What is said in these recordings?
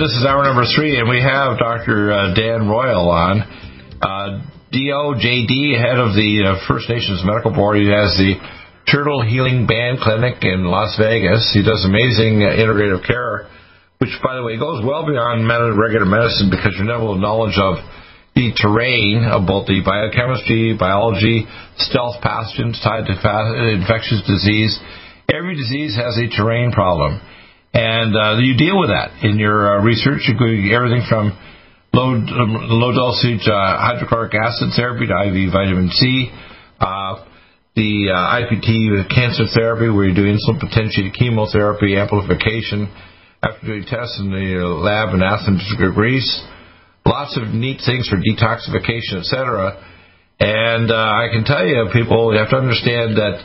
This is hour number three, and we have Dr. Uh, Dan Royal on. Uh, DOJD, head of the uh, First Nations Medical Board. He has the Turtle Healing Band Clinic in Las Vegas. He does amazing uh, integrative care, which, by the way, goes well beyond med- regular medicine because you have knowledge of the terrain of both the biochemistry, biology, stealth pathogens tied to fa- infectious disease. Every disease has a terrain problem. And uh, you deal with that in your uh, research, including everything from low um, low dosage uh, hydrochloric acid therapy to IV vitamin C, uh, the uh, IPT cancer therapy where you do insulin potentiated chemotherapy amplification after doing tests in the lab in Athens, Greece. Lots of neat things for detoxification, etc. And uh, I can tell you, people, you have to understand that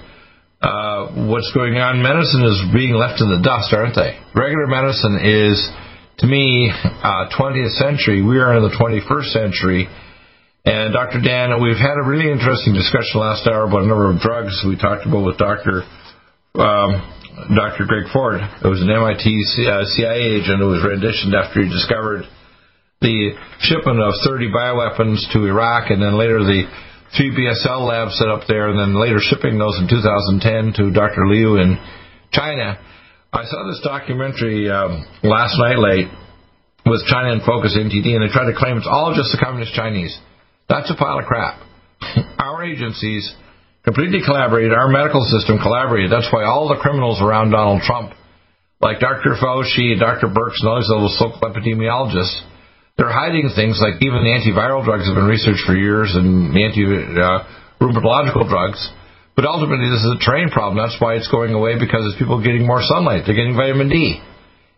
uh, what's going on. Medicine is being left in the dust, aren't they? Regular medicine is, to me, uh, 20th century. We are in the 21st century. And Dr. Dan, we've had a really interesting discussion last hour about a number of drugs we talked about with Dr. Um, Dr. Greg Ford. It was an MIT CIA uh, agent who was renditioned after he discovered the shipment of 30 bioweapons to Iraq and then later the three BSL labs set up there, and then later shipping those in 2010 to Dr. Liu in China. I saw this documentary um, last night late with China in Focus NTD, and they tried to claim it's all just the communist Chinese. That's a pile of crap. Our agencies completely collaborated. Our medical system collaborated. That's why all the criminals around Donald Trump, like Dr. Fauci, Dr. Birx, and all these little so-called epidemiologists, they're hiding things like even the antiviral drugs have been researched for years and the anti-rheumatological uh, drugs. But ultimately, this is a terrain problem. That's why it's going away because it's people getting more sunlight. They're getting vitamin D.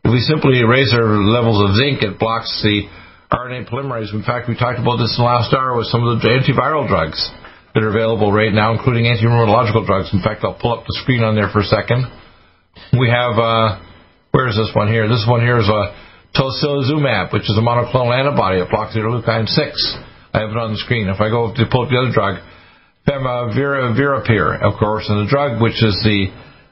If we simply raise our levels of zinc, it blocks the RNA polymerase. In fact, we talked about this in the last hour with some of the antiviral drugs that are available right now, including anti-rheumatological drugs. In fact, I'll pull up the screen on there for a second. We have, uh, where is this one here? This one here is a tocilizumab, which is a monoclonal antibody that blocks interleukin 6. I have it on the screen. If I go to pull up the other drug, Favipiravir, of course, and the drug which is the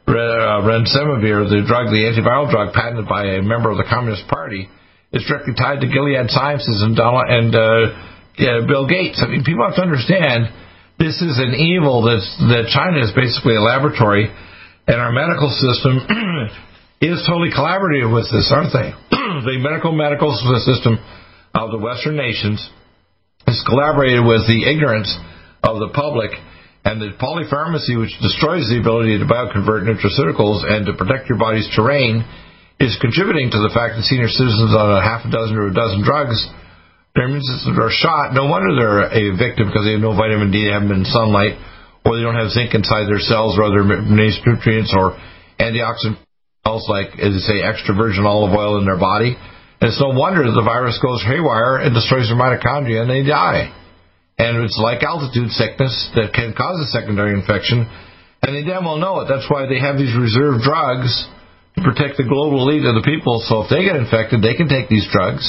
uh, Remdesivir, the drug, the antiviral drug patented by a member of the Communist Party, is directly tied to Gilead Sciences and Donald and uh, Bill Gates. I mean, people have to understand this is an evil that's, that China is basically a laboratory, and our medical system is totally collaborative with this, aren't they? the medical medical system of the Western nations is collaborated with the ignorance of the public and the polypharmacy, which destroys the ability to bioconvert nutraceuticals and to protect your body's terrain, is contributing to the fact that senior citizens on a half a dozen or a dozen drugs, their immune systems are shot. No wonder they're a victim because they have no vitamin D, they haven't been in sunlight, or they don't have zinc inside their cells or other nutrients or antioxidant smells like, as they say, extra virgin olive oil in their body. And it's no wonder that the virus goes haywire and destroys their mitochondria and they die. And it's like altitude sickness that can cause a secondary infection. And they damn well know it. That's why they have these reserve drugs to protect the global elite of the people. So if they get infected, they can take these drugs,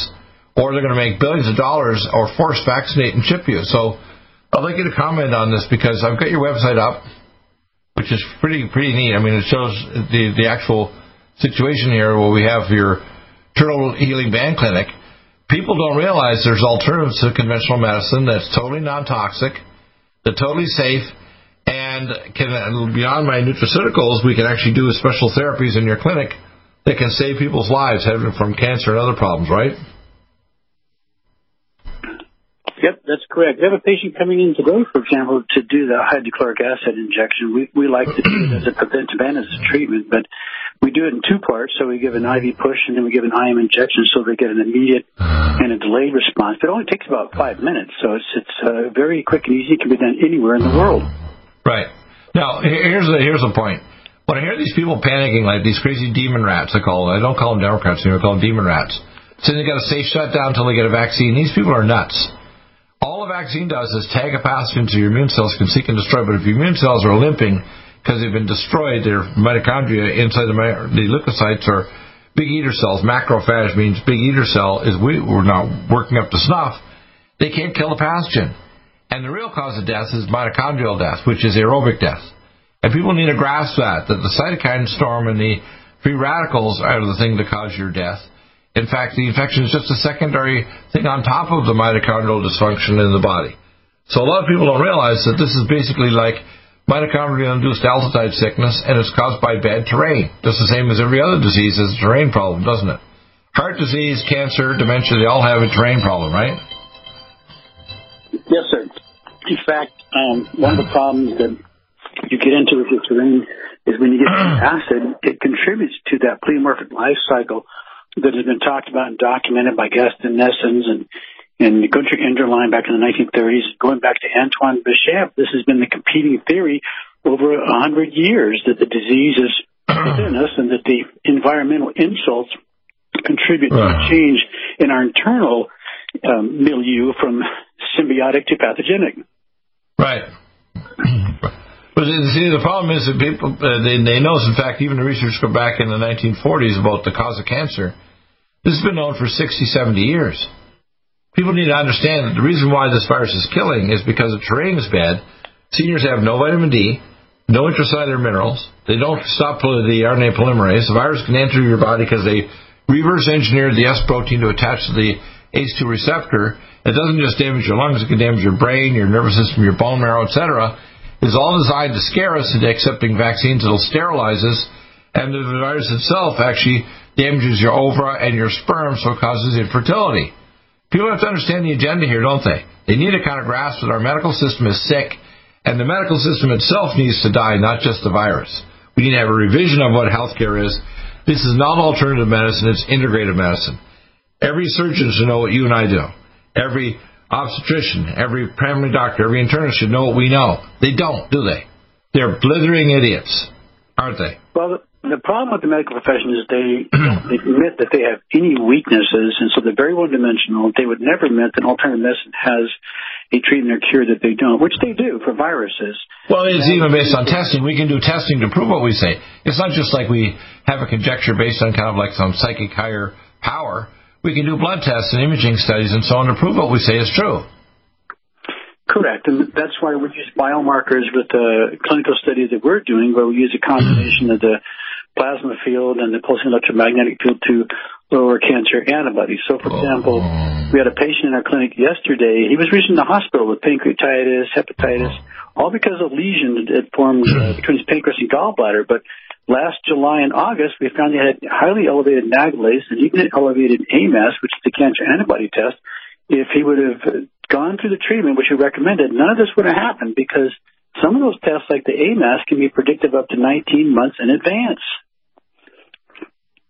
or they're going to make billions of dollars or force vaccinate and chip you. So I'd like you to comment on this because I've got your website up, which is pretty pretty neat. I mean, it shows the the actual situation here where we have your Turtle Healing Band Clinic, people don't realize there's alternatives to conventional medicine that's totally non-toxic, that's totally safe, and can beyond my nutraceuticals, we can actually do special therapies in your clinic that can save people's lives, from cancer and other problems, right? Yep, that's correct. We have a patient coming in today, for example, to do the hydrochloric acid injection. We we like to do it as a preventive and as a treatment, but we do it in two parts. So we give an IV push and then we give an IM injection so they get an immediate uh-huh. and a delayed response. But it only takes about five minutes. So it's, it's uh, very quick and easy. It can be done anywhere in the world. Right. Now, here's the, here's the point. When I hear these people panicking like these crazy demon rats, I call them, I don't call them Democrats anymore, I call them demon rats. Saying they got to stay shut down until they get a vaccine. These people are nuts. All a vaccine does is tag a pathogen so your immune cells can seek and destroy. But if your immune cells are limping because they've been destroyed, their mitochondria inside the, the leukocytes are big eater cells. Macrophage means big eater cell is we, we're not working up to snuff. They can't kill the pathogen. And the real cause of death is mitochondrial death, which is aerobic death. And people need to grasp that, that the cytokine storm and the free radicals are the thing that cause your death. In fact, the infection is just a secondary thing on top of the mitochondrial dysfunction in the body. So a lot of people don't realize that this is basically like mitochondrial-induced altitude sickness, and it's caused by bad terrain. Just the same as every other disease is a terrain problem, doesn't it? Heart disease, cancer, dementia, they all have a terrain problem, right? Yes, sir. In fact, um, one of the problems that you get into with the terrain is when you get acid, it contributes to that pleomorphic life cycle that has been talked about and documented by Gaston Naessens and and Gunter Enderlein back in the 1930s, going back to Antoine Béchamp. This has been the competing theory over a hundred years that the disease is within us and that the environmental insults contribute to a change in our internal um, milieu from symbiotic to pathogenic. Right. But see, the problem is that people uh, they they know. In fact, even the research go back in the 1940s about the cause of cancer this has been known for 60, 70 years. People need to understand that the reason why this virus is killing is because the terrain is bad. Seniors have no vitamin D, no intracellular minerals. They don't stop the RNA polymerase. The virus can enter your body because they reverse engineered the S protein to attach to the ACE2 receptor. It doesn't just damage your lungs, it can damage your brain, your nervous system, your bone marrow, etc. It's all designed to scare us into accepting vaccines. It'll sterilize us. And the virus itself actually damages your ova and your sperm, so it causes infertility. People have to understand the agenda here, don't they? They need to kind of grasp that our medical system is sick, and the medical system itself needs to die, not just the virus. We need to have a revision of what healthcare is. This is not alternative medicine, it's integrative medicine. Every surgeon should know what you and I do. Every obstetrician, every primary doctor, every internist should know what we know. They don't, do they? They're blithering idiots, aren't they? Well, the problem with the medical profession is they don't admit that they have any weaknesses, and so they're very one dimensional. They would never admit that alternative medicine has a treatment or cure that they don't, which they do for viruses. Well, it's even based on testing. We can do testing to prove what we say. It's not just like we have a conjecture based on kind of like some psychic higher power. We can do blood tests and imaging studies and so on to prove what we say is true. Correct, and that's why we use biomarkers with the clinical studies that we're doing, where we use a combination of the plasma field and the pulsing electromagnetic field to lower cancer antibodies. So, for example, oh. we had a patient in our clinic yesterday. He was reached in the hospital with pancreatitis, hepatitis, all because of lesions that formed uh, between his pancreas and gallbladder. But last July and August, we found he had highly elevated nagalase and even elevated AMAS, which is the cancer antibody test. If he would have gone through the treatment, which we recommended, none of this would have happened because some of those tests, like the AMAS, can be predictive up to 19 months in advance.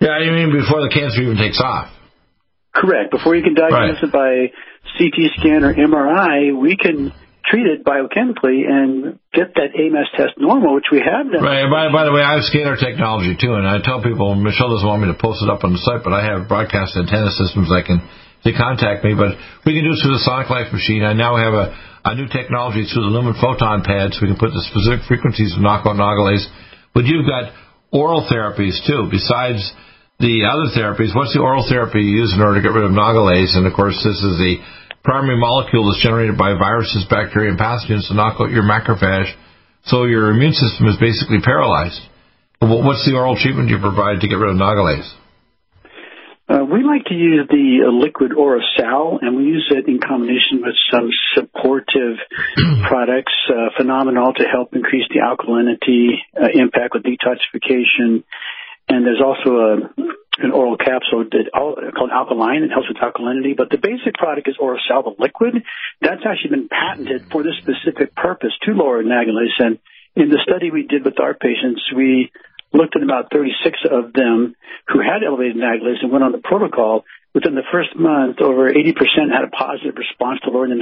Yeah, you mean before the cancer even takes off? Correct. Before you can diagnose right. it by CT scan or MRI, we can treat it biochemically and get that AMAS test normal, which we have done. Right. By, by the way, I have scanner technology too, and I tell people Michelle doesn't want me to post it up on the site, but I have broadcast antenna systems that can they contact me. But we can do it through the Sonic Life machine. I now have a, a new technology through the Lumen Photon pad, so we can put the specific frequencies of knockout nagalase. But you've got oral therapies too, besides the other therapies, what's the oral therapy you use in order to get rid of nagalase? And of course, this is the primary molecule that's generated by viruses, bacteria, and pathogens to knock out your macrophage. So your immune system is basically paralyzed. What's the oral treatment you provide to get rid of nagalase? Uh, we like to use the uh, liquid Orasal, and we use it in combination with some supportive products, uh, phenomenal to help increase the alkalinity uh, impact with detoxification and there's also a, an oral capsule that, called Alkaline. It helps with alkalinity. But the basic product is Orasal liquid. That's actually been patented for this specific purpose to lower nagalase. And in the study we did with our patients, we looked at about 36 of them who had elevated NAG and went on the protocol. Within the first month, over 80% had a positive response to lowering the.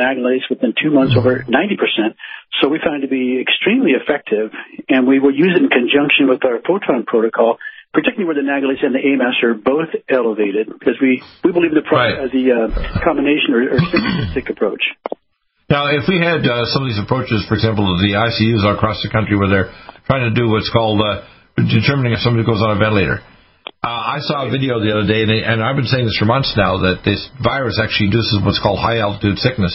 Within two months, over 90%. So we found it to be extremely effective, and we will use it in conjunction with our photon protocol, particularly where the NAG and the AMAS are both elevated, because we, we believe the, pro- Right. uh, the uh, combination or, or synergistic approach. Now, if we had uh, some of these approaches, for example, the ICUs across the country where they're trying to do what's called uh, determining if somebody goes on a ventilator. Uh, I saw a video the other day, and, and I've been saying this for months now, that this virus actually induces what's called high altitude sickness.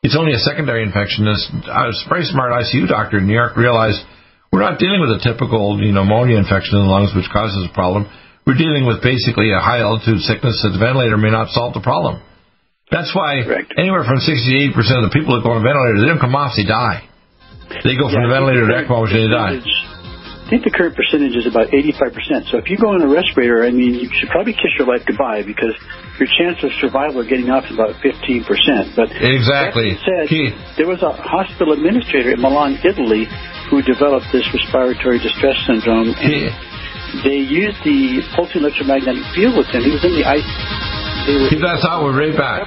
It's only a secondary infection. This a very smart ICU doctor in New York realized we're not dealing with a typical you know, pneumonia infection in the lungs, which causes a problem. We're dealing with basically a high altitude sickness that the ventilator may not solve the problem. That's why Correct. anywhere from 60 to 80 percent of the people that go on a ventilator, they don't come off, they die. They go from the Yeah, think ventilator to the ECMO, and they die. I think the current percentage is about 85%. So if you go on a respirator, I mean, you should probably kiss your life goodbye because your chance of survival or getting off is about 15%. But Exactly. said, Keith. there was a hospital administrator in Milan, Italy, who developed this respiratory distress syndrome. And they used the pulsing electromagnetic field with him. He was in the ice. Keep that thought. We're right back.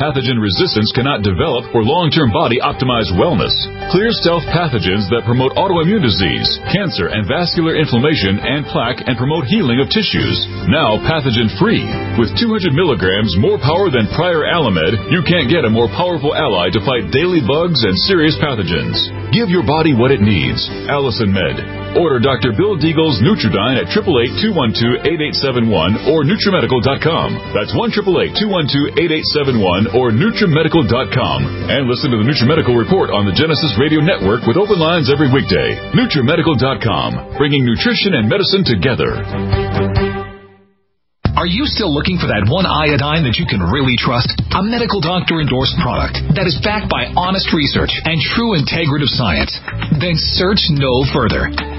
Pathogen resistance cannot develop for long-term body optimized wellness. Clear stealth pathogens that promote autoimmune disease, cancer and vascular inflammation and plaque and promote healing of tissues. Now pathogen free. With 200 milligrams more power than prior Alamed, you can't get a more powerful ally to fight daily bugs and serious pathogens. Give your body what it needs. Allicin Med. Order Dr. Bill Deagle's Nutridyne at 888-212-8871 or NutriMedical.com. That's 1-888-212-8871 or NutriMedical.com. And listen to the NutriMedical Report on the Genesis Radio Network with open lines every weekday. NutriMedical.com, bringing nutrition and medicine together. Are you still looking for that one iodine that you can really trust? A medical doctor endorsed product that is backed by honest research and true integrative science? Then search no further.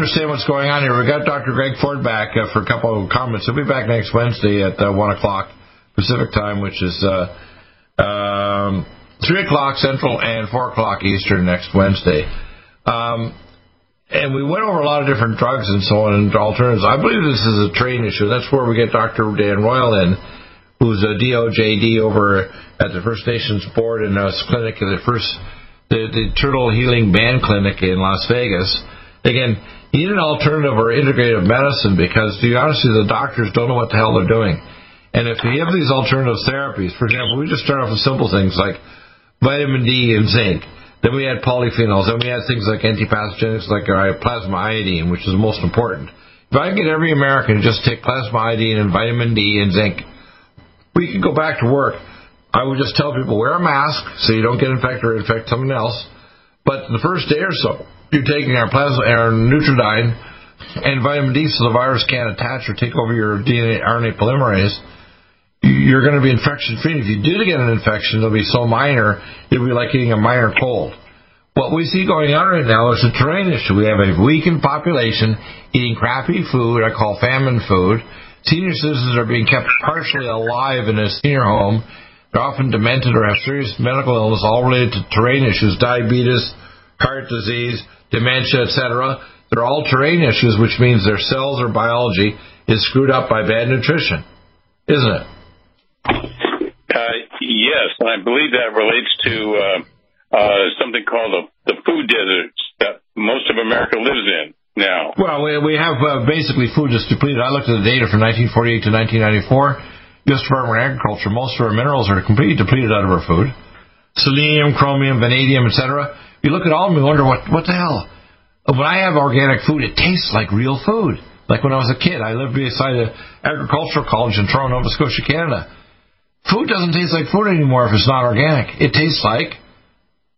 Understand what's going on here. We got Dr. Greg Ford back uh, for a couple of comments. He'll be back next Wednesday at uh, one o'clock Pacific time, which is uh, um, 3 o'clock Central and 4 o'clock Eastern next Wednesday. Um, and we went over a lot of different drugs and so on and alternatives. I believe this is a train issue. That's where we get Dr. Dan Royal in, who's a DOJD over at the First Nations Board in a clinic at the first the, the Turtle Healing Band Clinic in Las Vegas. Again, you need an alternative or integrative medicine because, to be honest the doctors don't know what the hell they're doing. And if you have these alternative therapies, for example, we just start off with simple things like vitamin D and zinc. Then we add polyphenols. Then we add things like antipathogenics like plasma iodine, which is the most important. If I get every American to just take plasma iodine and vitamin D and zinc, we can go back to work. I would just tell people wear a mask so you don't get infected or infect someone else. But the first day or so, you're taking our plasma, our Nutriodine and vitamin D so the virus can't attach or take over your DNA RNA polymerase. You're going to be infection free. If you do get an infection, it'll be so minor, it'll be like getting a minor cold. What we see going on right now is a terrain issue. We have a weakened population eating crappy food, I call famine food. Senior citizens are being kept partially alive in a senior home they're often demented or have serious medical illness, all related to terrain issues, diabetes, heart disease, dementia, etc. They're all terrain issues, which means their cells or biology is screwed up by bad nutrition, isn't it? Uh, yes, I believe that relates to uh, uh, something called the, the food deserts that most of America lives in now. Well, we, we have uh, basically food that's depleted. I looked at the data from 1948 to 1994 U.S. Department of Agriculture, most of our minerals are completely depleted out of our food. Selenium, chromium, vanadium, etc. You look at all of them, you wonder what what the hell. When I have organic food, it tastes like real food. Like when I was a kid, I lived beside an agricultural college in Truro, Nova Scotia, Canada. Food doesn't taste like food anymore if it's not organic. It tastes like,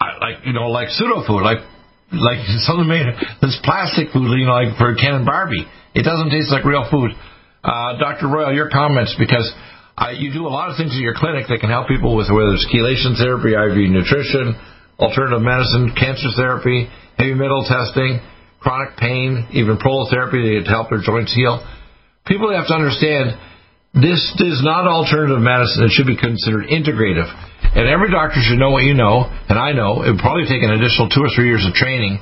like you know, like pseudo food, like like something made this plastic food, you know, like for Ken and Barbie. It doesn't taste like real food. Uh, Dr. Royal, your comments because uh, you do a lot of things in your clinic that can help people with whether it's chelation therapy, IV nutrition, alternative medicine, cancer therapy, heavy metal testing, chronic pain, even prolotherapy to help their joints heal. People have to understand this is not alternative medicine. It should be considered integrative. And every doctor should know what you know, and I know. It would probably take an additional two or three years of training.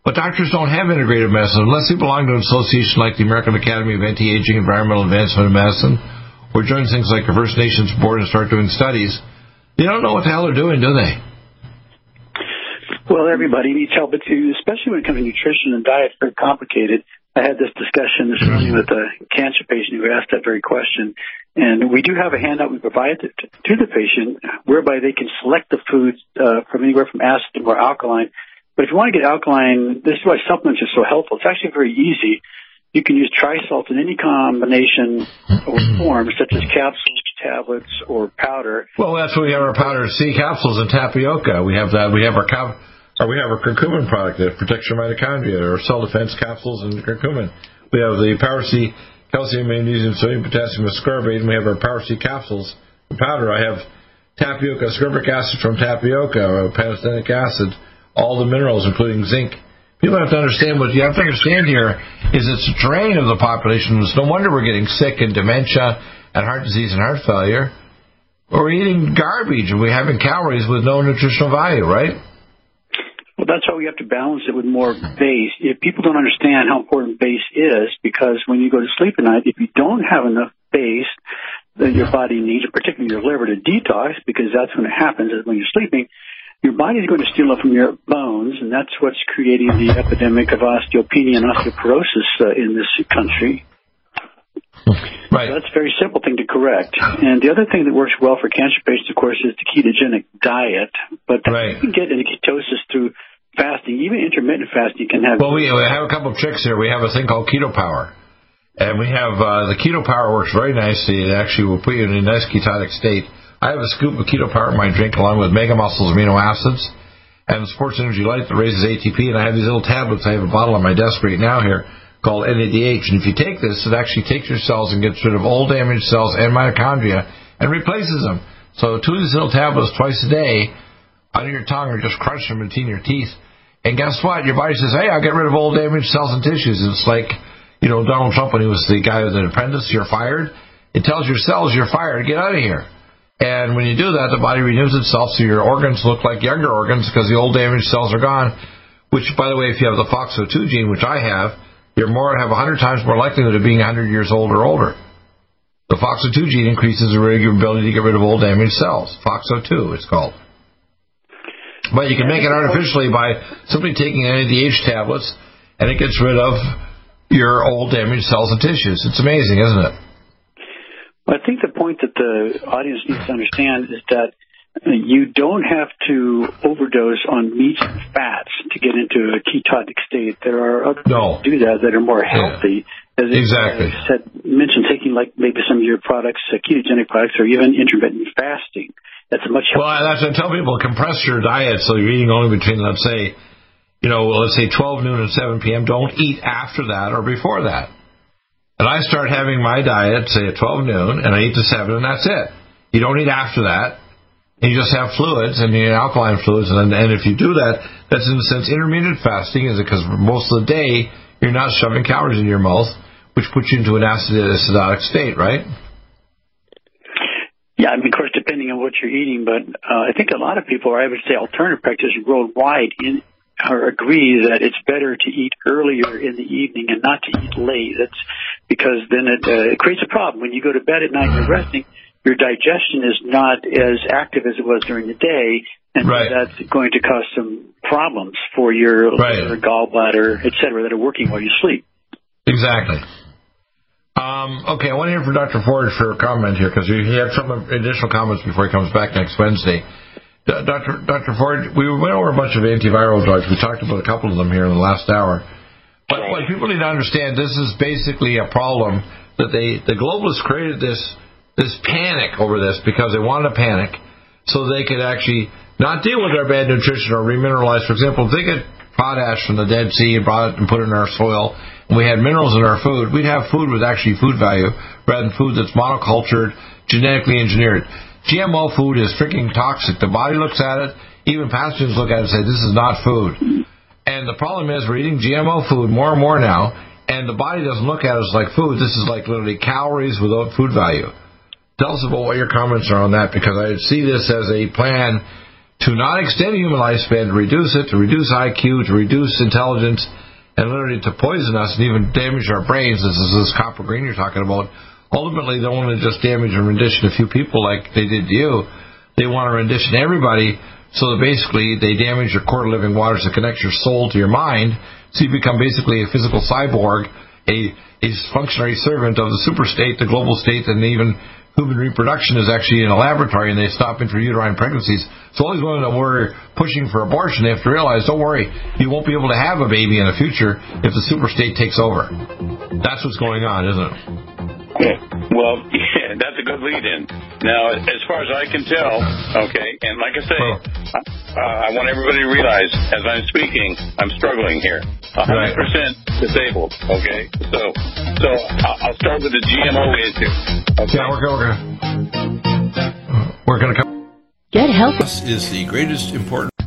But doctors don't have integrative medicine unless they belong to an association like the American Academy of Anti-Aging Environmental Advancement of Medicine or join things like the First Nations Board and start doing studies, they don't know what the hell they're doing, do they? Well, everybody needs help, but especially when it comes to nutrition and diet, it's very complicated. I had this discussion this morning with a cancer patient who asked that very question. And we do have a handout we provide to, the patient whereby they can select the foods uh, from anywhere from acid to more alkaline. But if you want to get alkaline, this is why supplements are so helpful. It's actually very easy you can use trisalt in any combination or form, such as capsules, tablets, or powder. Well, that's what we have our powder C capsules and tapioca. We have that. We have our cap, Oh, we have our curcumin product that protects your mitochondria, our cell defense capsules and curcumin. We have the Power C calcium, magnesium, sodium, potassium, ascorbate, and we have our Power C capsules and powder. I have tapioca, ascorbic acid from tapioca, pantothenic acid, all the minerals, including zinc people have to understand what you have to understand here is it's a terrain of the population. It's no wonder we're getting sick and dementia and heart disease and heart failure. We're eating garbage and we're having calories with no nutritional value, right? That's why we have to balance it with more base. If people don't understand how important base is, because when you go to sleep at night, if you don't have enough base that your body needs, particularly your liver, to detox, because that's when it happens, is when you're sleeping, your body is going to steal it from your bones, and that's what's creating the epidemic of osteopenia and osteoporosis uh, in this country. Right. So that's a very simple thing to correct. And the other thing that works well for cancer patients, of course, is the ketogenic diet. But right. you can get into ketosis through fasting. Even intermittent fasting can have. Well, we have a couple of tricks here. We have a thing called Keto Power. And we have uh, the Keto Power works very nicely. It actually will put you in a nice ketotic state I have a scoop of keto power in my drink along with Mega Muscles amino acids and Sports Energy Light that raises ATP. And I have these little tablets. I have a bottle on my desk right now here called NADH. And if you take this, it actually takes your cells and gets rid of all damaged cells and mitochondria and replaces them. So two of these little tablets twice a day under your tongue or just crunch them between your teeth. And guess what? Your body says, hey, I'll get rid of old damaged cells and tissues. It's like, you know, Donald Trump when he was the guy with the apprentice, you're fired. It tells your cells you're fired. Get out of here. And when you do that, the body renews itself so your organs look like younger organs because the old damaged cells are gone. Which, by the way, if you have the FOXO2 gene, which I have, you're more have 100 times more likelihood of being 100 years old or older. The FOXO2 gene increases your ability to get rid of old damaged cells. FOXO2, it's called. But you can make it artificially by simply taking NADH tablets, and it gets rid of your old damaged cells and tissues. It's amazing, isn't it? I think the point that the audience needs to understand is that you don't have to overdose on meats and fats to get into a ketotic state. There are other no. ways to do that that are more healthy. Yeah. As exactly. I said, mentioned taking like maybe some of your products, ketogenic products, or even intermittent fasting. That's much. Well, that's what I tell people: compress your diet so you're eating only between, let's say, you know, let's say 12 noon and 7 p.m. Don't eat after that or before that. And I start having my diet, say at 12 noon, and I eat to 7, and that's it. You don't eat after that. And you just have fluids and you alkaline fluids. And, and if you do that, that's in a sense intermittent fasting, is it? Because most of the day you're not shoving calories in your mouth, which puts you into an acidotic state, right? Yeah, I mean, depending on what you're eating, but uh, I think a lot of people, or I would say alternative practitioners worldwide, in, or agree that it's better to eat earlier in the evening and not to eat late. That's because then it, uh, it creates a problem. When you go to bed at night and you're resting, your digestion is not as active as it was during the day, and right. that's going to cause some problems for your right. liver, gallbladder, et cetera, that are working while you sleep. Exactly. Um, okay, I want to hear from Dr. Ford for a comment here because he had some additional comments before he comes back next Wednesday. Dr. Dr. Ford, we went over a bunch of antiviral drugs. We talked about a couple of them here in the last hour. But what people need to understand, this is basically a problem that they the globalists created this this panic over this because they wanted to panic so they could actually not deal with our bad nutrition or remineralize. For example, if they get potash from the Dead Sea and brought it and put it in our soil, we had minerals in our food, we'd have food with actually food value rather than food that's monocultured, genetically engineered. GMO food is freaking toxic. The body looks at it, even pathogens look at it and say, this is not food. And the problem is we're eating GMO food more and more now, and the body doesn't look at it as like food. This is like literally calories without food value. Tell us about what your comments are on that, because I see this as a plan to not extend human lifespan, to reduce it, to reduce IQ, to reduce intelligence, and literally to poison us and even damage our brains. This is this copper green you're talking about ultimately they want to just damage and rendition a few people like they did you. They want to rendition everybody so that basically they damage your core living waters that connects your soul to your mind. So you become basically a physical cyborg, a, a functionary servant of the super state, the global state, and even human reproduction is actually in a laboratory and they stop intrauterine pregnancies. So all these women that were pushing for abortion, they have to realize, don't worry, you won't be able to have a baby in the future if the super state takes over. That's what's going on, isn't it? Well, yeah, that's a good lead in. Now, as far as I can tell, okay, and like I say, uh, I want everybody to realize as I'm speaking, I'm struggling here. 100% disabled, okay? So, so I'll start with the GMO issue. Okay? Yeah, we're going to. We're going to come. Get help. This is the greatest important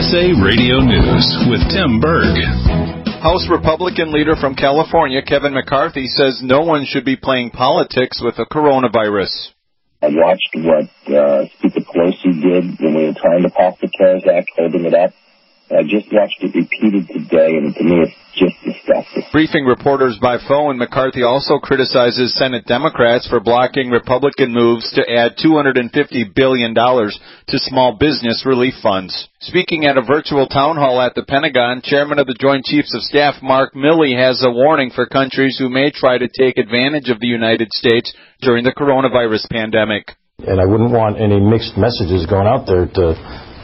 USA Radio News with Tim Berg. House Republican leader from California, Kevin McCarthy, says no one should be playing politics with the coronavirus. I watched what uh, Speaker Pelosi did when we were trying to pass the CARES Act, holding it up. I just watched it repeated today, and to me, it's just disgusting. Briefing reporters by phone, McCarthy also criticizes Senate Democrats for blocking Republican moves to add $250 billion to small business relief funds. Speaking at a virtual town hall at the Pentagon, Chairman of the Joint Chiefs of Staff Mark Milley has a warning for countries who may try to take advantage of the United States during the coronavirus pandemic. And I wouldn't want any mixed messages going out there to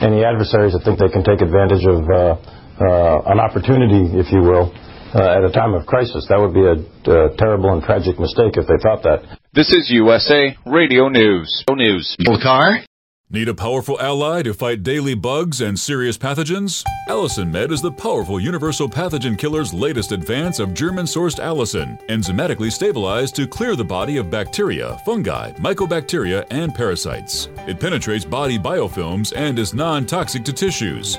any adversaries that think they can take advantage of uh, uh, an opportunity, if you will, uh, at a time of crisis. That would be a uh, terrible and tragic mistake if they thought that. This is USA Radio News. News. Car? Need a powerful ally to fight daily bugs and serious pathogens? Allicin Med is the powerful universal pathogen killer's latest advance of German-sourced allicin, enzymatically stabilized to clear the body of bacteria, fungi, mycobacteria, and parasites. It penetrates body biofilms and is non-toxic to tissues.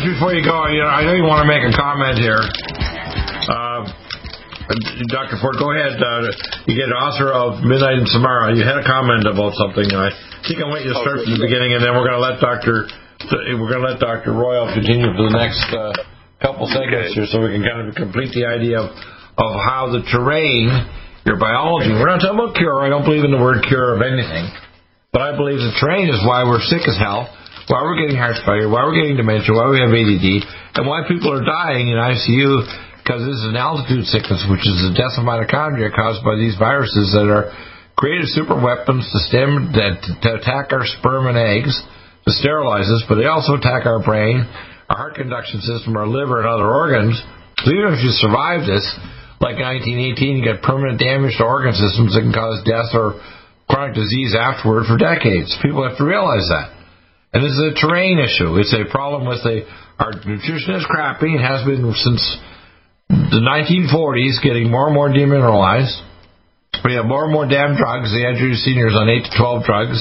Just before you go, you know, I know you want to make a comment here. Uh, Dr. Ford, go ahead. Uh, you get an author of Midnight in Samara. You had a comment about something. I think I want you to start from the beginning, and then we're going to let Dr. We're going to let Dr. Royal continue for the next uh, couple segments here, so we can kind of complete the idea of, of how the terrain, your biology. We're not talking about cure. I don't believe in the word cure of anything, but I believe the terrain is why we're sick as hell, why we're getting heart failure, why we're getting dementia, why we have ADD, and why people are dying in ICU because this is an altitude sickness, which is the death of mitochondria caused by these viruses that are created super weapons to stem that to attack our sperm and eggs to sterilize us, but they also attack our brain, our heart conduction system, our liver, and other organs. So even if you survive this, like 1918, you get permanent damage to organ systems that can cause death or chronic disease afterward for decades. People have to realize that. And this is a terrain issue. It's a problem with the our nutrition is crappy. It has been since the 1940s, getting more and more demineralized. We have more and more damn drugs. They educate seniors on 8 to 12 drugs.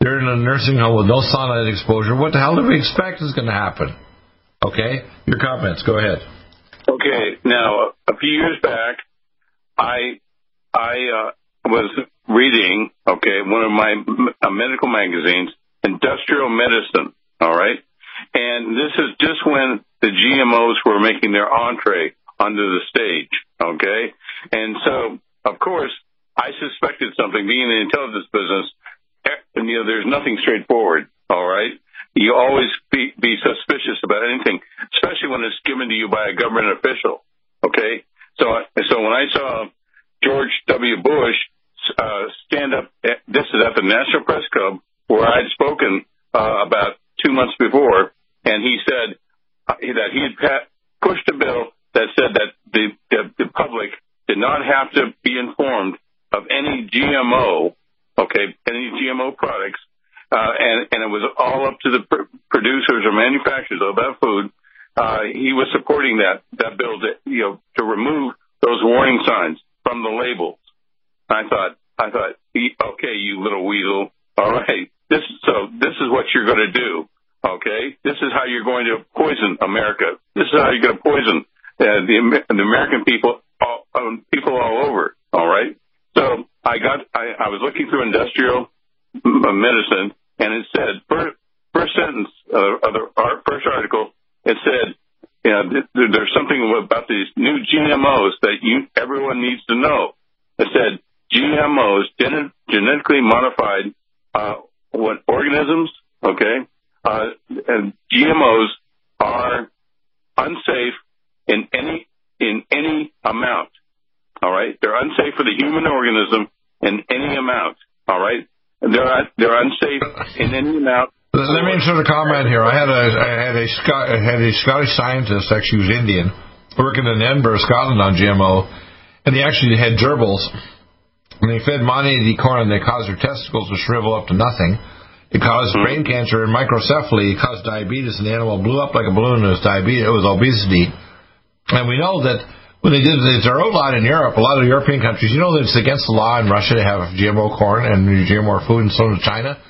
They're in a nursing home with no sunlight exposure. What the hell do we expect is going to happen? Okay, your comments. Go ahead. Okay, now a few years back, I I uh, was reading okay one of my uh, medical magazines, Industrial Medicine. All right, and this is just when the GMOs were making their entree onto the stage. Okay, and so of course I suspected something. Being in the intelligence business, you know, there's nothing straightforward. All right, you always be, be suspicious about anything, especially when it's given to you by a government official. Okay, so so when I saw George W. Bush uh, stand up, at, this is at the National Press Club where I'd spoken uh, about two months before, and he said uh, that he had pushed a bill that said that the, the, the public did not have to be informed of any GMO, okay, any GMO products, uh, and, and it was all up to the pr- producers or manufacturers of that food. Uh, he was supporting that, that bill to, you know, to remove those warning signs from the labels. I thought, I thought, okay, you little weasel, all right, this so this is what you're going to do. Okay, this is how you're going to poison America. This is how you're going to poison uh, the the American people, all, um, people all over. All right. So I got, I, I was looking through industrial medicine, and it said first, first sentence uh, of the our first article, it said, you know, th- there's something about these new GMOs that you everyone needs to know. It said GMOs, gen- genetically modified uh, what organisms, okay, uh, and GMOs are unsafe in any in any amount. All right, they're unsafe for the human organism in any amount. All right, they're they're unsafe in any amount. Let me insert a comment here. I had a I had a had a Scottish scientist, actually was Indian, working in Edinburgh, Scotland on GMO, and he actually had gerbils when they fed Monte di corn, they caused their testicles to shrivel up to nothing. It caused mm-hmm. brain cancer and microcephaly. It caused diabetes, and the animal blew up like a balloon. It was diabetes. It was obesity. And we know that when they did the zero lot in Europe, a lot of European countries, you know that it's against the law in Russia to have GMO corn and GMO food, and so does China.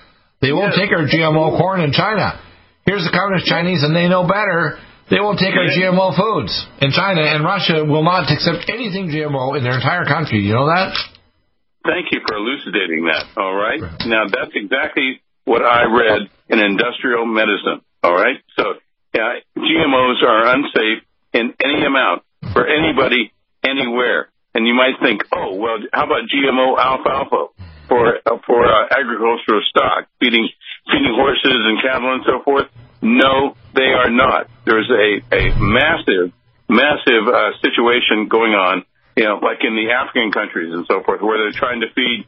They won't yes. take our GMO corn in China. Here's the communist Chinese, and they know better. They won't take our GMO foods in China, and Russia will not accept anything GMO in their entire country. You know that? Thank you for elucidating that. All right. Now that's exactly what I read in industrial medicine. All right. So yeah, GMOs are unsafe in any amount for anybody anywhere. And you might think, oh well, how about GMO alfalfa for uh, for uh, agricultural stock, feeding feeding horses and cattle and so forth? No, they are not. There's a a massive massive uh, situation going on you know, like in the African countries and so forth, where they're trying to feed.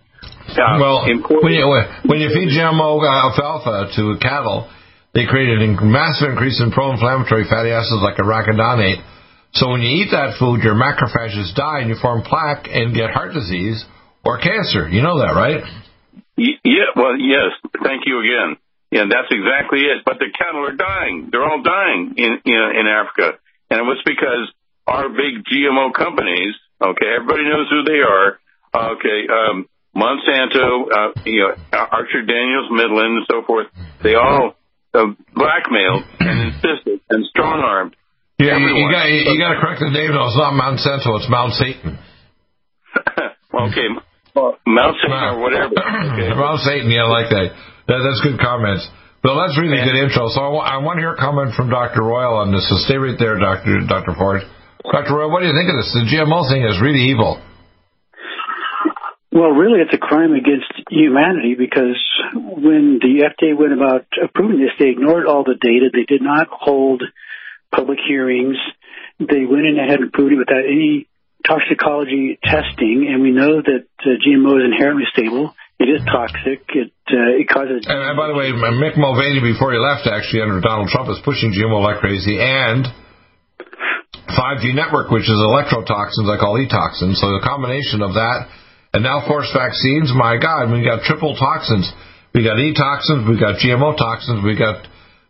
Uh, well, when you, when you feed GMO alfalfa to cattle, they create a massive increase in pro-inflammatory fatty acids like arachidonate. So when you eat that food, your macrophages die and you form plaque and get heart disease or cancer. You know that, right? Yeah. Well, yes. Thank you again. Yeah, that's exactly it. But the cattle are dying. They're all dying in in, in Africa, and it was because our big GMO companies Okay, everybody knows who they are. Okay, um, Monsanto, uh, you know, Archer Daniels, Midland, and so forth. They all uh, blackmailed and insisted and strong armed. Yeah, you, you got you, got to correct the name. No, it's not Monsanto. It's Mount Satan. okay, well, Mount Satan or whatever. Okay. Mount Satan. Yeah, I like that. that. That's good comments. Well, that's really and, good intro. So I, w- I want to hear a comment from Dr. Royal on this. So stay right there, Dr. Dr. Ford. Dr. Roy, what do you think of this? The GMO thing is really evil. Well, really, it's a crime against humanity because when the FDA went about approving this, they ignored all the data. They did not hold public hearings. They went in ahead and approved it without any toxicology testing, and we know that uh, GMO is inherently stable. It is toxic. It uh, it causes. And, and by the way, Mick Mulvaney, before he left, actually under Donald Trump, is pushing GMO like crazy, and 5G network, which is electrotoxins, I call e-toxins. So the combination of that and now forced vaccines, my God, we got triple toxins. We got e-toxins, we got GMO toxins, we got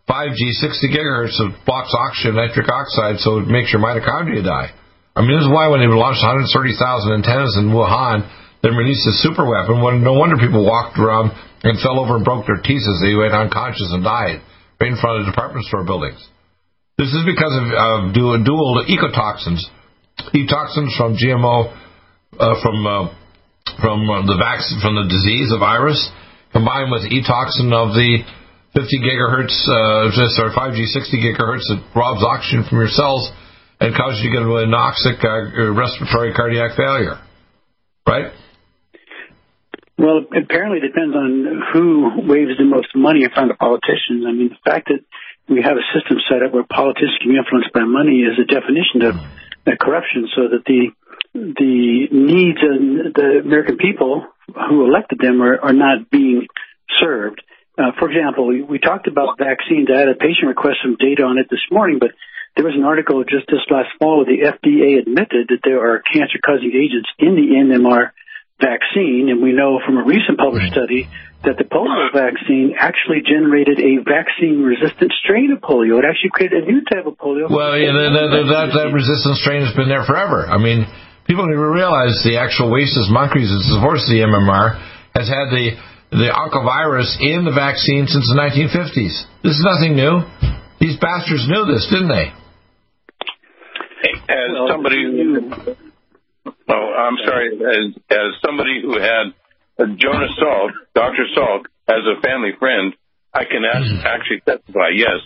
5G 60 gigahertz that blocks oxygen, nitric oxide, so it makes your mitochondria die. I mean, this is why when they launched 130,000 antennas in Wuhan, they released a super weapon. When, no wonder people walked around and fell over and broke their teeth as they went unconscious and died right in front of the department store buildings. This is because of uh, dual, dual ecotoxins, e-toxins from GMO, uh, from uh, from uh, the vaccine, from the disease of virus, combined with e-toxin of the 50 gigahertz, uh, or 5G 60 gigahertz that robs oxygen from your cells and causes you to get a anoxic uh, respiratory cardiac failure, right? Well, apparently it depends on who waves the most money in front of politicians. I mean, the fact that we have a system set up where politicians can be influenced by money is a definition of corruption so that the the needs of the American people who elected them are, are not being served. Uh, for example, we, we talked about vaccines. I had a patient request some data on it this morning, but there was an article just this last fall where the FDA admitted that there are cancer causing agents in the MMR vaccine, and we know from a recent published mm-hmm. study that the polio vaccine actually generated a vaccine-resistant strain of polio. It actually created a new type of polio. Well, yeah, that, that, that, that resistant strain has been there forever. I mean, people need to realize the actual Rhesus monkeys, as opposed to the MMR, has had the the oncovirus in the vaccine since the 1950s. This is nothing new. These bastards knew this, didn't they? As somebody, oh, I'm sorry, as, as somebody who had Jonas Salk, Dr. Salk, as a family friend, I can Mm-hmm. actually testify. Yes.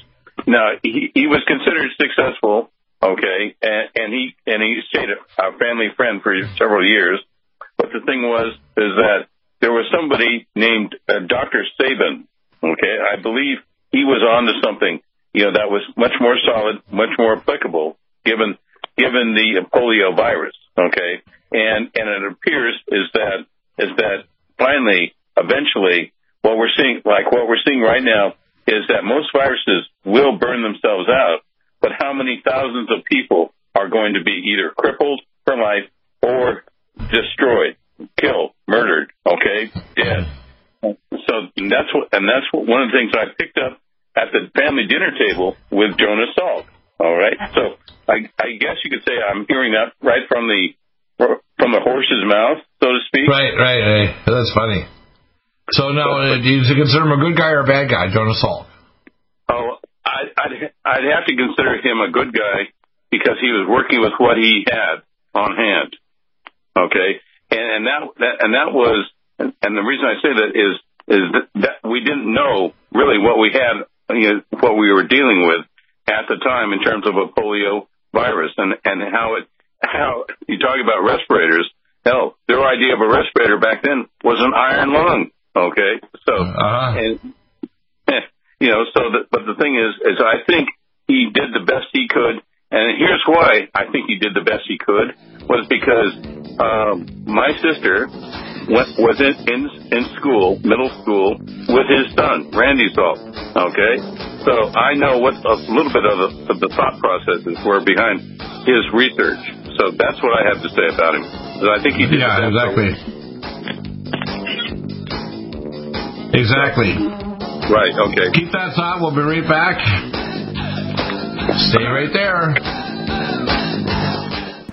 Now he, he was considered successful, okay, and, and he and he stayed a, a family friend for several years. But the thing was is that there was somebody named uh, Dr. Sabin, okay. I believe he was on to something, you know, that was much more solid, much more applicable, given given the polio virus, okay. And and it appears is that is that finally, eventually, what we're seeing, like what we're seeing right now, is that most viruses will burn themselves out, but how many thousands of people are going to be either crippled for life or destroyed, killed, murdered, okay, dead. So that's what, and that's what, one of the things I picked up at the family dinner table with Jonas Salk. All right, so I, I guess you could say I'm hearing that right from the from the horse's mouth, so to speak. Right, right, right. That's funny. So now, uh, do you consider him a good guy or a bad guy, Jonas Salk? Oh, I, I'd I'd have to consider him a good guy because he was working with what he had on hand. Okay, and, and that, that and that was and, and the reason I say that is is that, that we didn't know really what we had, you know, what we were dealing with at the time in terms of a polio virus and and how it how you talk about respirators. Hell, their idea of a respirator back then was an iron lung. Okay, so Uh-huh. and you know, so the, but the thing is, is I think he did the best he could, and here's why I think he did the best he could was because um, my sister was in, in in school, middle school, with his son Randy Salk. Okay, so I know what a little bit of the, of the thought processes were behind his research. So that's what I have to say about him. I think he did. Yeah, exactly. Exactly. Right. Okay. Keep that thought. We'll be right back. Stay right there.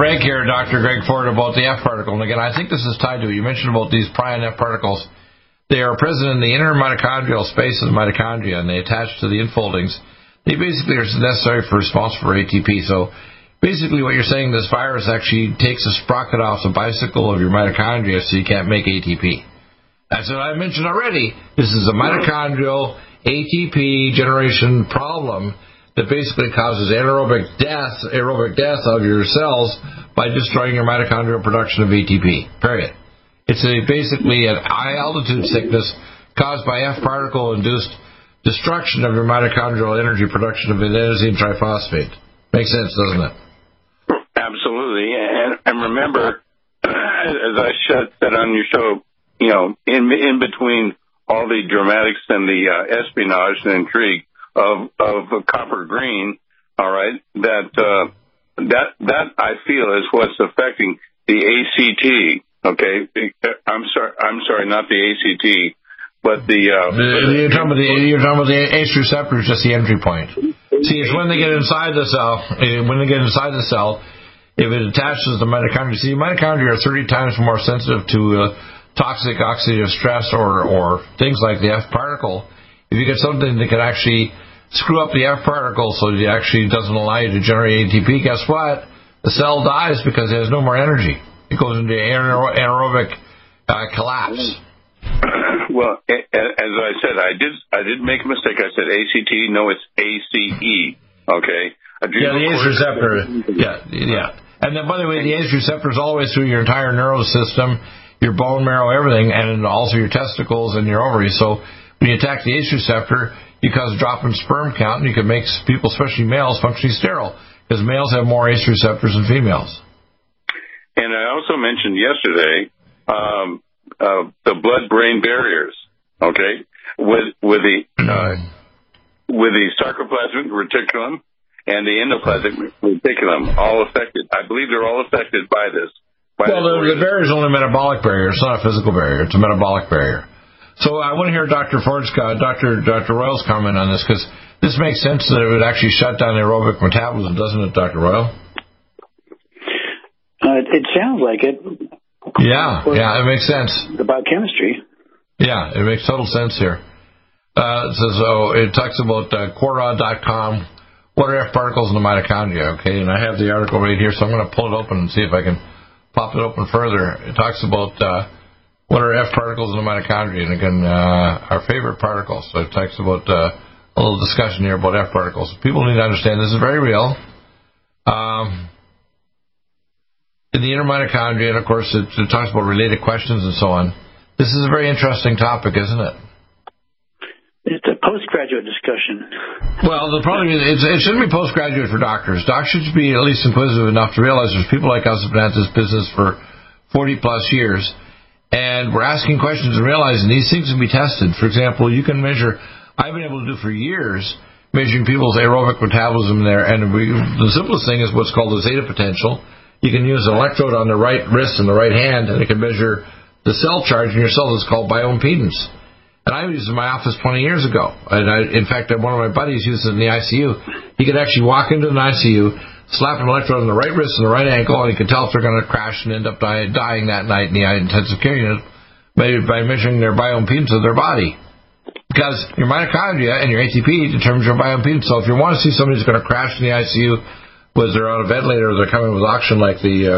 break here, Dr. Greg Ford, about the F particle. And again, I think this is tied to it. You mentioned about these prion F particles. They are present in the inner mitochondrial space of the mitochondria, and they attach to the infoldings. They basically are necessary for response for ATP. So basically, what you're saying, this virus actually takes a sprocket off the bicycle of your mitochondria, so you can't make ATP. That's what I mentioned already. This is a mitochondrial ATP generation problem that basically causes anaerobic death, aerobic death of your cells by destroying your mitochondrial production of ATP. Period. It's a, basically an high altitude sickness caused by F particle induced destruction of your mitochondrial energy production of adenosine triphosphate. Makes sense, doesn't it? Absolutely. And, and remember, as I said on your show, you know, in in between all the dramatics and the uh, espionage and intrigue of of copper green, all right, that uh, that that I feel is what's affecting the ACT. Okay, I'm sorry, I'm sorry, not the ACT, but the. Uh, The- you're, talking about the, you're talking about the ACE receptor is just the entry point. See, it's when they get inside the cell, eh, when they get inside the cell, if it attaches to the mitochondria. See, mitochondria are 30 times more sensitive to uh, toxic oxidative stress or, or things like the F particle. If you get something that can actually screw up the F particle so it actually doesn't allow you to generate ATP, guess what? The cell dies because it has no more energy. It goes into anaer- anaerobic uh, collapse. well, as I said, I did I did make a mistake. I said ACT. No, it's ACE. Okay. Yeah, the ACE receptor. Yeah, yeah. And then, by the way, the ACE receptor is all the way through your entire nervous system, your bone marrow, everything, and also your testicles and your ovaries. So when you attack the ACE receptor, you cause a drop in sperm count, and you can make people, especially males, functionally sterile because males have more ACE receptors than females. And I also mentioned yesterday um, uh, the blood-brain barriers. Okay, with with the uh, with the sarcoplasmic reticulum and the endoplasmic reticulum all affected. I believe they're all affected by this. By Well, the, the barrier is only a metabolic barrier. It's not a physical barrier. It's a metabolic barrier. So I want to hear Dr. Ford's, uh, Dr. Dr. Royal's comment on this because this makes sense that it would actually shut down aerobic metabolism, doesn't it, Dr. Royal? Uh, it sounds like it. Yeah, yeah, it makes sense. The biochemistry. Yeah, it makes total sense here. Uh, so, so it talks about uh, Quora.com, what are F particles in the mitochondria, okay? And I have the article right here, so I'm going to pull it open and see if I can pop it open further. It talks about uh, what are F particles in the mitochondria, and again, uh, our favorite particles. So it talks about uh, a little discussion here about F particles. People need to understand this is very real. Um, in the inner mitochondria, and of course, it, it talks about related questions and so on. This is a very interesting topic, isn't it? It's a postgraduate discussion. Well, the problem is it shouldn't be postgraduate for doctors. Doctors should be at least inquisitive enough to realize there's people like us who've been at this business for 40 plus years, and we're asking questions and realizing these things can be tested. For example, you can measure. I've been able to do for years measuring people's aerobic metabolism there, and we, the simplest thing is what's called the zeta potential. You can use an electrode on the right wrist and the right hand, and it can measure the cell charge in your cell. It's called bioimpedance. And I used it in my office 20 years ago. And I, in fact, one of my buddies used it in the ICU. He could actually walk into an ICU, slap an electrode on the right wrist and the right ankle, and he could tell if they're going to crash and end up dying that night in the intensive care unit by, by measuring their bioimpedance of their body. Because your mitochondria and your ATP determines your bioimpedance. So if you want to see somebody who's going to crash in the ICU, whether they're on a ventilator or they're coming with oxygen like the uh,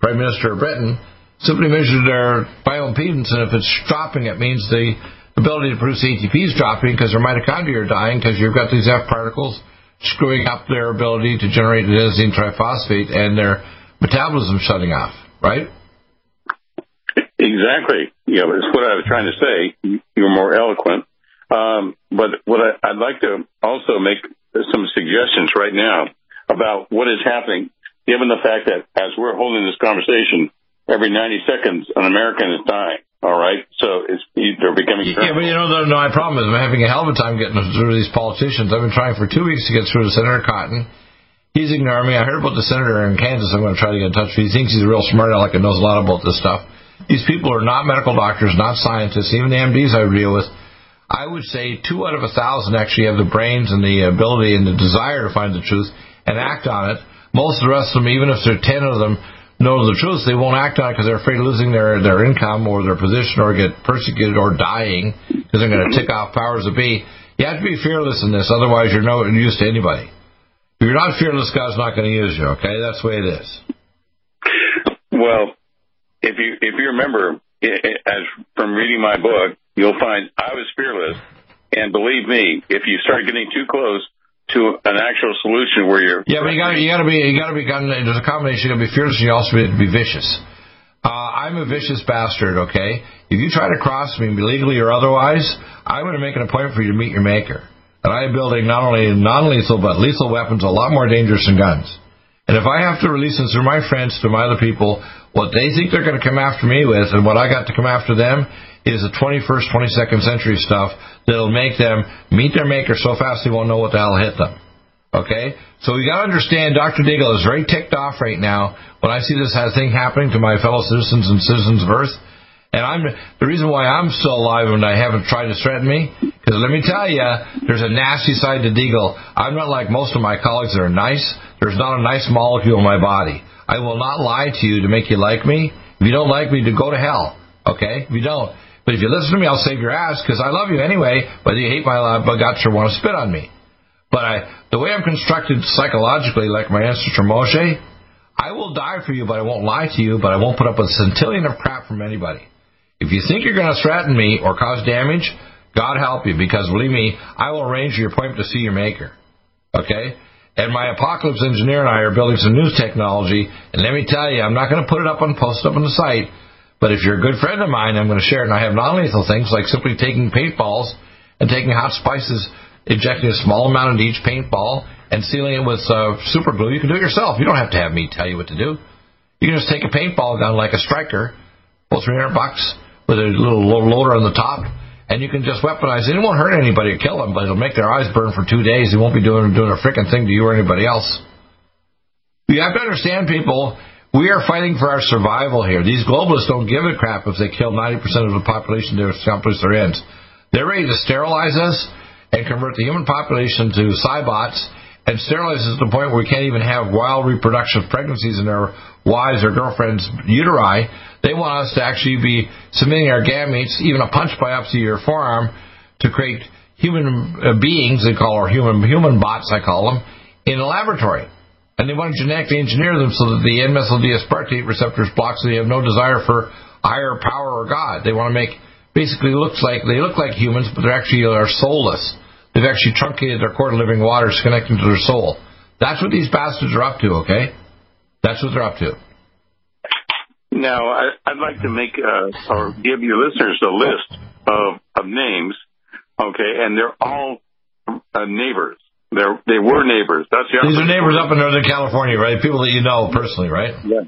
Prime Minister of Britain, simply measure their bioimpedance, and if it's dropping, it means the ability to produce ATP is dropping because their mitochondria are dying because you've got these F particles screwing up their ability to generate adenosine triphosphate and their metabolism shutting off, right? Exactly. Yeah, that's what I was trying to say. You're more eloquent. Um, but what I, I'd like to also make some suggestions right now about what is happening, given the fact that as we're holding this conversation, every 90 seconds an American is dying. All right, so it's they're becoming. Yeah, but you know, the, my problem is I'm having a hell of a time getting through these politicians. I've been trying for two weeks to get through to Senator Cotton. He's ignoring me. I heard about the senator in Kansas. I'm going to try to get in touch with. He thinks he's a real smart aleck and knows a lot about this stuff. These people are not medical doctors, not scientists. Even the MDs I deal with, I would say two out of a thousand actually have the brains and the ability and the desire to find the truth and act on it. Most of the rest of them, even if there are ten of them, know the truth, they won't act on it because they're afraid of losing their, their income or their position or get persecuted or dying because they're going to tick off powers that be. You have to be fearless in this, otherwise you're no use to anybody. If you're not fearless, God's not going to use you. Okay, that's the way it is. Well, if you if you remember, as from reading my book, you'll find I was fearless, and believe me, if you start getting too close, to an actual solution where you're. Yeah, but you got you got to be you got to be there's a combination. You got to be fearless, and you also be, be vicious. Uh, I'm a vicious bastard. Okay, if you try to cross me, legally or otherwise, I'm going to make an appointment for you to meet your maker. And I am building not only non-lethal but lethal weapons, a lot more dangerous than guns. And if I have to release them through my friends to my other people, what they think they're going to come after me with, and what I got to come after them, is the 21st, 22nd century stuff that'll make them meet their maker so fast they won't know what the hell hit them. Okay? So we gotta understand Dr. Deagle is very ticked off right now when I see this thing happening to my fellow citizens and citizens of Earth. And I'm the reason why I'm still alive and I haven't tried to threaten me, because let me tell you, there's a nasty side to Deagle. I'm not like most of my colleagues that are nice. There's not a nice molecule in my body. I will not lie to you to make you like me. If you don't like me, to go to hell. Okay? If you don't. But if you listen to me, I'll save your ass because I love you anyway. Whether you hate my guts or want to spit on me. But I, the way I'm constructed psychologically, like my ancestor Moshe, I will die for you, but I won't lie to you. But I won't put up a centillion of crap from anybody. If you think you're going to threaten me or cause damage, God help you, because believe me, I will arrange your appointment to see your maker. Okay? And my apocalypse engineer and I are building some new technology, and let me tell you, I'm not going to put it up on post up on the site. But if you're a good friend of mine, I'm going to share it. And I have non-lethal things like simply taking paintballs and taking hot spices, injecting a small amount into each paintball, and sealing it with uh, super glue. You can do it yourself. You don't have to have me tell you what to do. You can just take a paintball gun like a striker, pull 300 bucks with a little loader on the top, and you can just weaponize it. It won't hurt anybody or kill them, but it'll make their eyes burn for two days. They won't be doing doing a freaking thing to you or anybody else. You have to understand, people. We are fighting for our survival here. These globalists don't give a crap if they kill 90% of the population to accomplish their ends. They're ready to sterilize us and convert the human population to cybots and sterilize us to the point where we can't even have wild reproduction of pregnancies in our wives or girlfriends' uteri. They want us to actually be submitting our gametes, even a punch biopsy of your forearm, to create human uh, beings, they call our human human bots, I call them, in a laboratory. And they want to genetically engineer them so that the N-methyl D-aspartate receptors block so they have no desire for higher power or God. They want to make basically looks like they look like humans, but they're actually are soulless. They've actually truncated their core living waters connecting to their soul. That's what these bastards are up to, okay? That's what they're up to. Now, I, would like to make uh, or give your listeners a list of, of names, okay, and they're all uh, neighbors. They're, they were neighbors. That's the These are neighbors up in Northern California, right? People that you know personally, right? Yeah.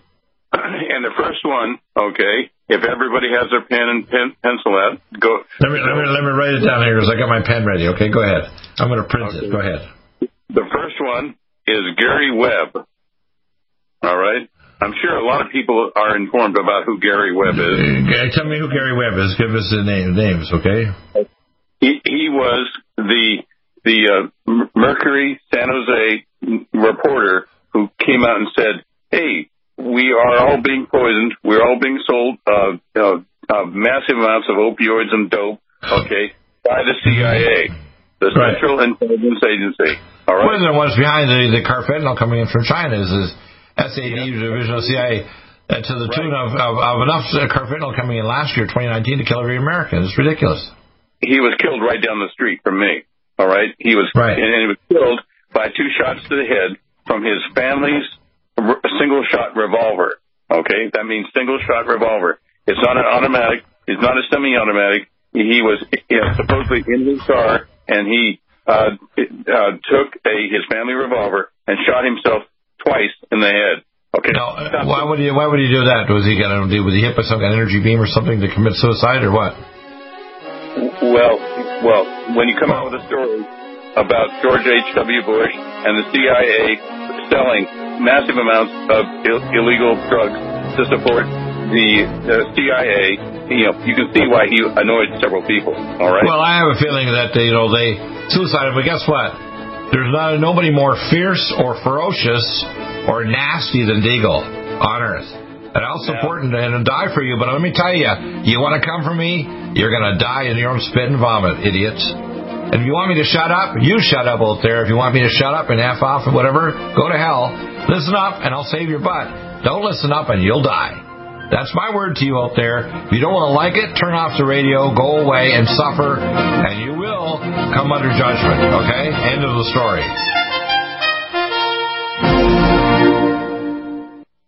And the first one, okay, if everybody has their pen and pen, pencil out, go. Let me, let me, let me write it down here because I got my pen ready. Okay, go ahead. I'm going to print okay. it. Go ahead. The first one is Gary Webb. All right. I'm sure a lot of people are informed about who Gary Webb is. Tell me who Gary Webb is. Give us the name, names, okay? He, he was the the uh, Mercury San Jose reporter who came out and said, "Hey, we are all being poisoned. We're all being sold uh, uh, uh, massive amounts of opioids and dope, okay, by the CIA, the right. Central Intelligence Agency." All right. One of the ones behind the the carfentanil coming in from China is. is SAD yeah. division of CIA uh, to the right. tune of, of, of enough carfentanil coming in last year, 2019, to kill every American. It's ridiculous. He was killed right down the street from me. All right, he was right. and he was killed by two shots to the head from his family's single shot revolver. Okay, that means single shot revolver. It's not an automatic. It's not a semi-automatic. He was you know, supposedly in his car, and he uh, uh, took a his family revolver and shot himself twice in the head. Okay. Now, why would he? Why would he do that? Was he going to do? Was he hit by some kind of energy beam or something to commit suicide or what? Well, well, when you come out with a story about George H. W. Bush and the CIA selling massive amounts of Ill- illegal drugs to support the, the CIA, you know, you can see why he annoyed several people. All right. Well, I have a feeling that you know they suicided, but guess what? There's not nobody more fierce or ferocious or nasty than Deagle on earth. And I'll support yeah. and, and die for you, but let me tell you, you want to come for me, you're going to die in your own spit and vomit, idiots. And if you want me to shut up, you shut up out there. If you want me to shut up and F off or whatever, go to hell. Listen up and I'll save your butt. Don't listen up and you'll die. That's my word to you out there. If you don't want to like it, turn off the radio, go away, and suffer, and you will come under judgment. Okay? End of the story.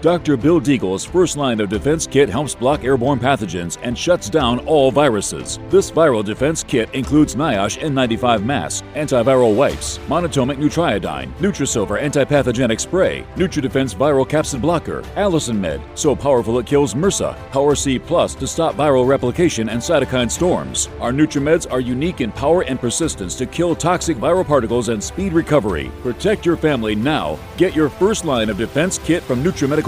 Dr. Bill Deagle's first line of defense kit helps block airborne pathogens and shuts down all viruses. This viral defense kit includes NIOSH N95 mask, antiviral wipes, monatomic nutriodine, Nutrisilver antipathogenic spray, NutriDefense viral capsid blocker, Allicin Med, so powerful it kills MRSA, Power C Plus to stop viral replication and cytokine storms. Our NutriMeds are unique in power and persistence to kill toxic viral particles and speed recovery. Protect your family now. Get your first line of defense kit from NutriMedical